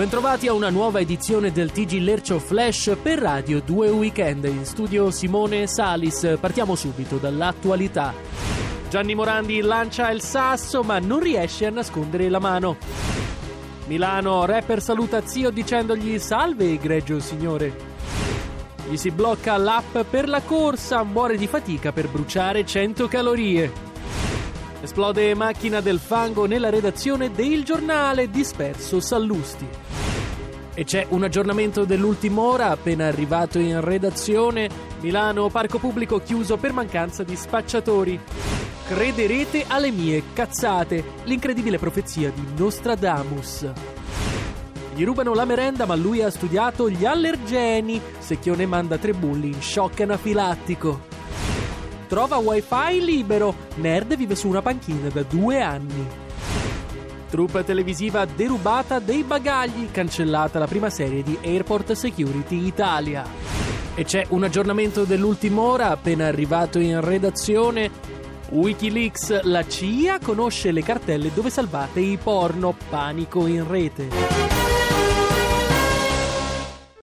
Bentrovati a una nuova edizione del TG Lercio Flash per Radio 2 Weekend. In studio Simone Salis. Partiamo subito dall'attualità. Gianni Morandi lancia il sasso ma non riesce a nascondere la mano. Milano, rapper saluta zio dicendogli salve egregio signore. Gli si blocca l'app per la corsa, muore di fatica per bruciare 100 calorie. Esplode macchina del fango nella redazione del giornale disperso Sallusti. E c'è un aggiornamento dell'ultima ora appena arrivato in redazione. Milano, parco pubblico chiuso per mancanza di spacciatori. Crederete alle mie cazzate, l'incredibile profezia di Nostradamus. Gli rubano la merenda ma lui ha studiato gli allergeni. Secchione manda tre bulli in shock anafilattico trova wifi libero. Nerd vive su una panchina da due anni. Truppa televisiva derubata dei bagagli, cancellata la prima serie di Airport Security Italia. E c'è un aggiornamento dell'ultima ora appena arrivato in redazione. Wikileaks, la CIA conosce le cartelle dove salvate i porno, panico in rete.